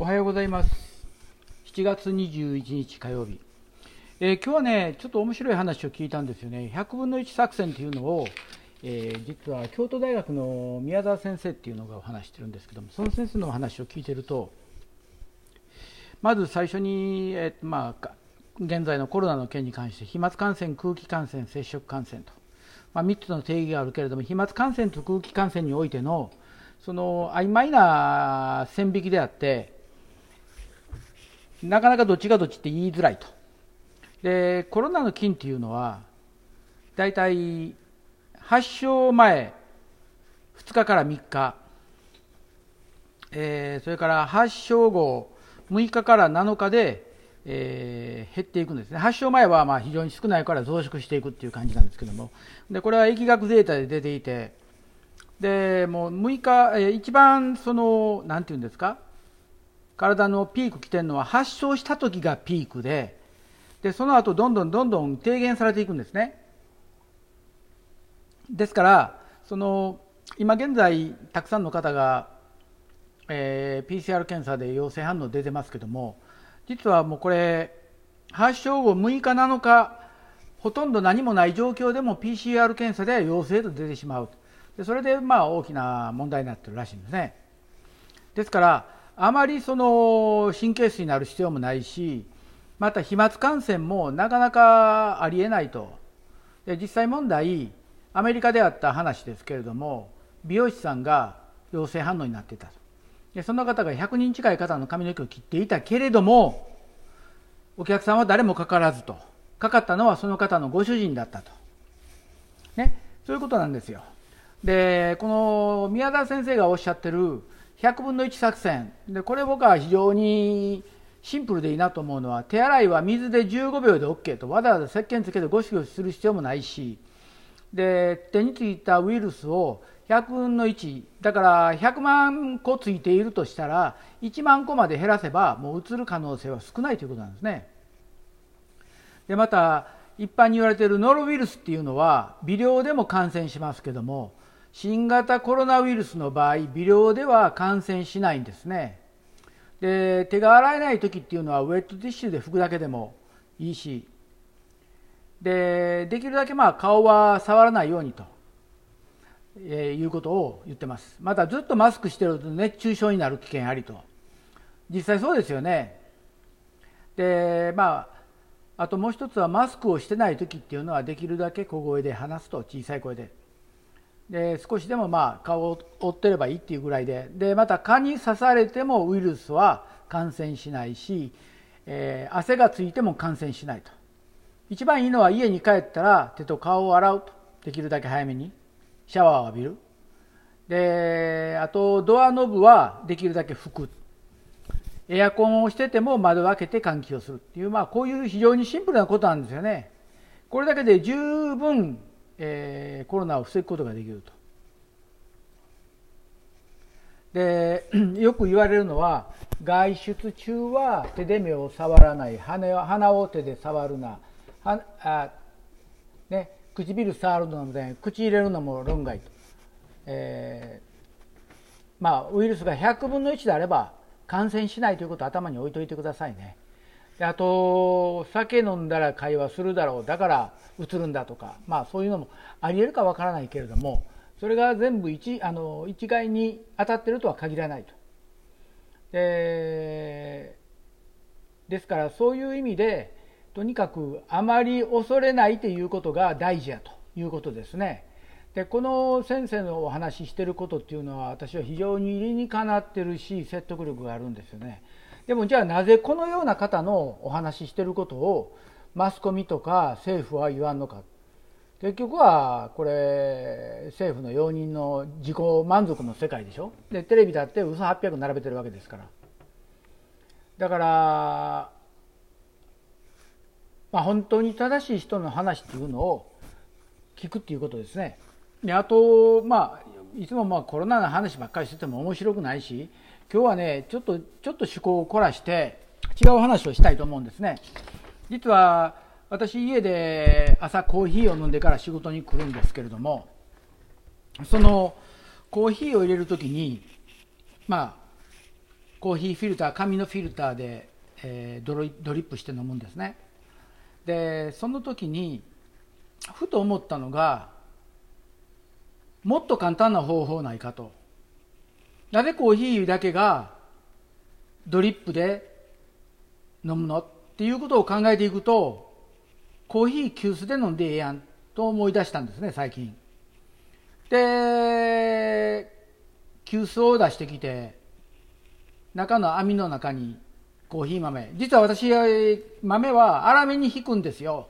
おはようございます。7月21日火曜日、えー、今日はねちょっと面白い話を聞いたんですよね。100分の1作戦というのを、えー、実は京都大学の宮沢先生っていうのがお話してるんですけどもその先生のお話を聞いてるとまず最初に、えー、まあ現在のコロナの件に関して飛沫感染空気感染接触感染と、まあ、3つの定義があるけれども飛沫感染と空気感染においてのその曖昧な線引きであってなかなかどっちがどっちって言いづらいと。でコロナの菌っていうのは大体発症前2日から3日、えー、それから発症後6日から7日で、えー、減っていくんですね。発症前はまあ非常に少ないから増殖していくっていう感じなんですけども。でこれは疫学データで出ていて。でもう6日、えー、一番そのなんていうんですか？体のピーク来てるのは発症した時がピークででその後どんどんどんどん低減されていくんですね。ですからその今現在たくさんの方が、えー、PCR 検査で陽性反応出てますけども実はもうこれ発症後6日7日ほとんど何もない状況でも PCR 検査で陽性と出てしまうでそれでまあ大きな問題になってるらしいんですね。ですからあまりその神経質になる必要もないしまた飛沫感染もなかなかありえないと。で実際問題アメリカであった話ですけれども美容師さんが陽性反応になっていたと。でその方が100人近い方の髪の毛を切っていたけれどもお客さんは誰もかからずと。かかったのはその方のご主人だったと、ね、そういうことなんですよ。でこの宮田先生がおっしゃってる100分の1作戦でこれ僕は非常にシンプルでいいなと思うのは手洗いは水で15秒で OK とわざわざ石鹸つけてゴシゴシする必要もないしで手についたウイルスを100分の1だから100万個ついているとしたら1万個まで減らせばもううつる可能性は少ないということなんですね。でまた一般に言われているノロウイルスっていうのは微量でも感染しますけども新型コロナウイルスの場合微量では感染しないんですね。で手が洗えない時っていうのはウェットティッシュで拭くだけでもいいしでできるだけまあ顔は触らないようにと、えー、いうことを言ってます。またずっとマスクしてると熱中症になる危険ありと。実際そうですよね。でまああともう一つはマスクをしてない時っていうのはできるだけ小声で話すと小さい声で。で少しでもまあ顔を覆ってればいいっていうぐらいで。でまた蚊に刺されてもウイルスは感染しないし、えー、汗がついても感染しないと。一番いいのは家に帰ったら手と顔を洗うと。できるだけ早めに。シャワーを浴びる。であとドアノブはできるだけ拭く。エアコンをしてても窓を開けて換気をするっていう、まあ、こういう非常にシンプルなことなんですよね。これだけで十分えー、コロナを防ぐことができると。で よく言われるのは外出中は手で目を触らない鼻鼻を手で触るなはあ、ね、唇触るのも口入れるのも論外と、えー、まあウイルスが100分の1であれば感染しないということを頭に置いといてくださいね。であと酒飲んだら会話するだろうだからうつるんだとか、まあ、そういうのもありえるかわからないけれどもそれが全部一あの一概に当たってるとは限らないと。でですからそういう意味でとにかくあまり恐れないということが大事やということですね。でこの先生のお話ししてることっていうのは私は非常に理にかなってるし説得力があるんですよね。でもじゃあなぜこのような方のお話ししてることをマスコミとか政府は言わんのか。結局はこれ政府の容認の自己満足の世界でしょ。でテレビだって嘘800並べてるわけですから。だからまあ本当に正しい人の話っていうのを聞くっていうことですね。であとまあいつもまあコロナの話ばっかりしてても面白くないし今日はねちょっとちょっと趣向を凝らして違う話をしたいと思うんですね。実は私家で朝コーヒーを飲んでから仕事に来るんですけれどもそのコーヒーを入れる時にまあコーヒーフィルター紙のフィルターで、えー、ドリドリップして飲むんですね。でその時にふと思ったのがもっと簡単な方法ないかと。なぜコーヒーだけがドリップで飲むのっていうことを考えていくとコーヒー急須で飲んでええやんと思い出したんですね最近。で急須を出してきて中の網の中にコーヒー豆。実は私豆は粗めに引くんですよ。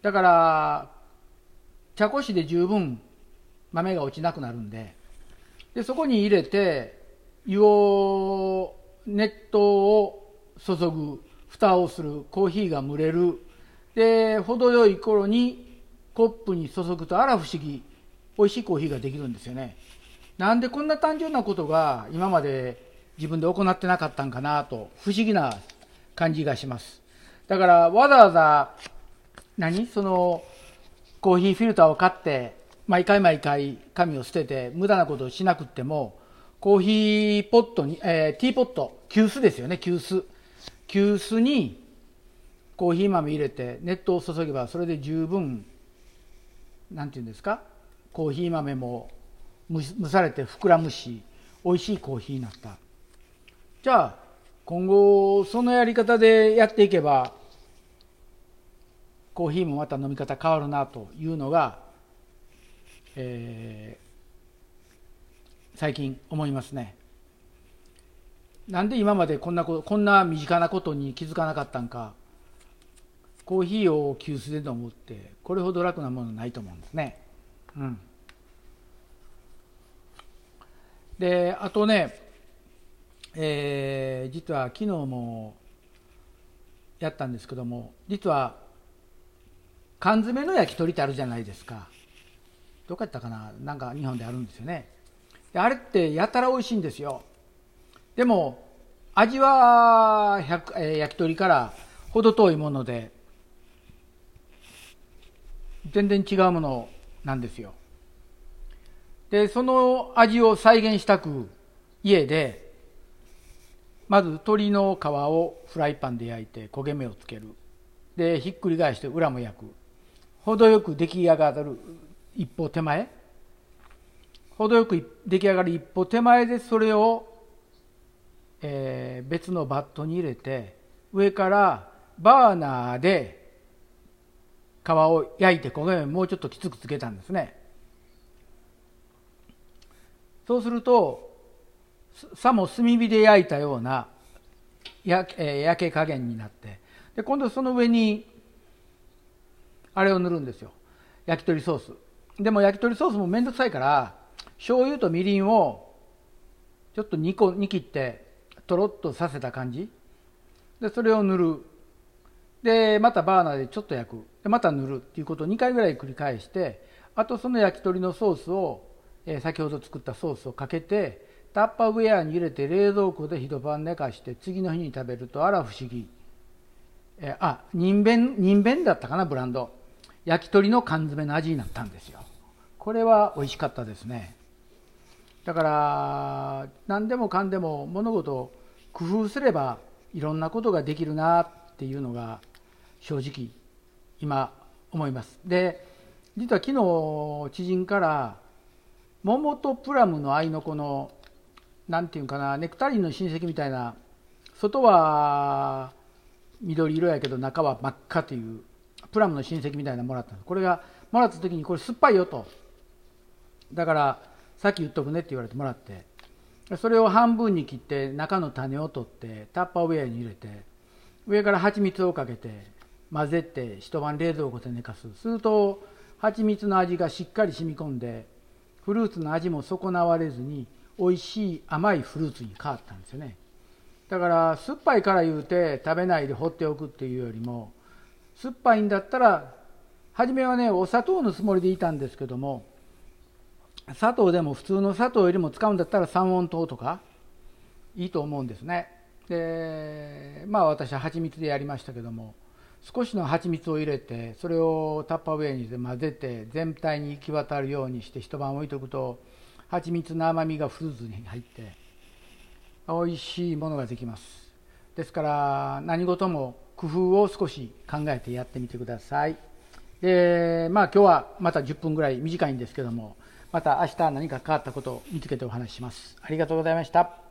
だから茶こしで十分豆が落ちなくなるんで。でそこに入れて湯を熱湯を注ぐ蓋をするコーヒーが蒸れる。で程よい頃にコップに注ぐとあら不思議美味しいコーヒーができるんですよね。なんでこんな単純なことが今まで自分で行ってなかったんかなと不思議な感じがします。だからわざわざ何？そのコーヒーフィルターを買って毎回毎回紙を捨てて無駄なことをしなくてもコーヒーポットに、えー、ティーポット急須ですよね急須。急須にコーヒー豆入れて熱湯を注げばそれで十分なんていうんですか？コーヒー豆も蒸されて膨らむし美味しいコーヒーになった。じゃあ今後そのやり方でやっていけばコーヒーもまた飲み方変わるなというのが、えー、最近思いますね。なんで今までこんなここんな身近なことに気づかなかったんか。コーヒーを急須で飲むってこれほど楽なものないと思うんですね。うん。であとね、えー、実は昨日もやったんですけども実は缶詰の焼き鳥ってあるじゃないですか。どこやったかな？なんか日本であるんですよねであれってやたら美味しいんですよでも味は、えー、焼き鳥から程遠いもので全然違うものなんですよで、その味を再現したく家で、まず鶏の皮をフライパンで焼いて焦げ目をつける。で、ひっくり返して裏も焼く。程よく出来上がる一歩手前。程よく出来上がる一歩手前でそれを、えー、別のバットに入れて、上からバーナーで皮を焼いて焦げ目もうちょっときつくつけたんですね。そうするとさも炭火で焼いたような焼,、えー、焼け加減になってで今度その上にあれを塗るんですよ焼き鳥ソースでも焼き鳥ソースも面倒くさいから醤油とみりんをちょっと2個煮切ってとろっとさせた感じ。でそれを塗る。でまたバーナーでちょっと焼く。でまた塗る。っていうことを2回ぐらい繰り返してあとその焼き鳥のソースをえ先ほど作ったソースをかけてタッパーウェアに入れて冷蔵庫で一晩寝かして次の日に食べるとあら不思議、えあ人弁人弁だったかなブランド。焼き鳥の缶詰の味になったんですよ。これは美味しかったですね。だから何でもかんでも物事を工夫すればいろんなことができるなっていうのが正直今思います。で実は昨日知人から桃とプラムの合いの子のなんていうかなネクタリンの親戚みたいな外は緑色やけど中は真っ赤というプラムの親戚みたいなのもらったこれがもらった時にこれ酸っぱいよと。だからさっき言っとくねって言われてもらってそれを半分に切って中の種を取ってタッパーウェアに入れて上から蜂蜜をかけて混ぜて一晩冷蔵庫で寝かす。すると蜂蜜の味がしっかり染み込んでフルーツの味も損なわれずに美味しい甘いフルーツに変わったんですよね。だから酸っぱいから言うて食べないで放っておくっていうよりも酸っぱいんだったら初めはねお砂糖のつもりでいたんですけども砂糖でも普通の砂糖よりも使うんだったら三温糖とかいいと思うんですね。でまあ私は蜂蜜でやりましたけども少しの蜂蜜を入れてそれをタッパーウェイに混ぜて全体に行き渡るようにして一晩置いておくと蜂蜜の甘みがフルーツに入って美味しいものができます。ですから何事も工夫を少し考えてやってみてください。でまあ今日はまた10分ぐらい短いんですけどもまた明日何か変わったことを見つけてお話しします。ありがとうございました。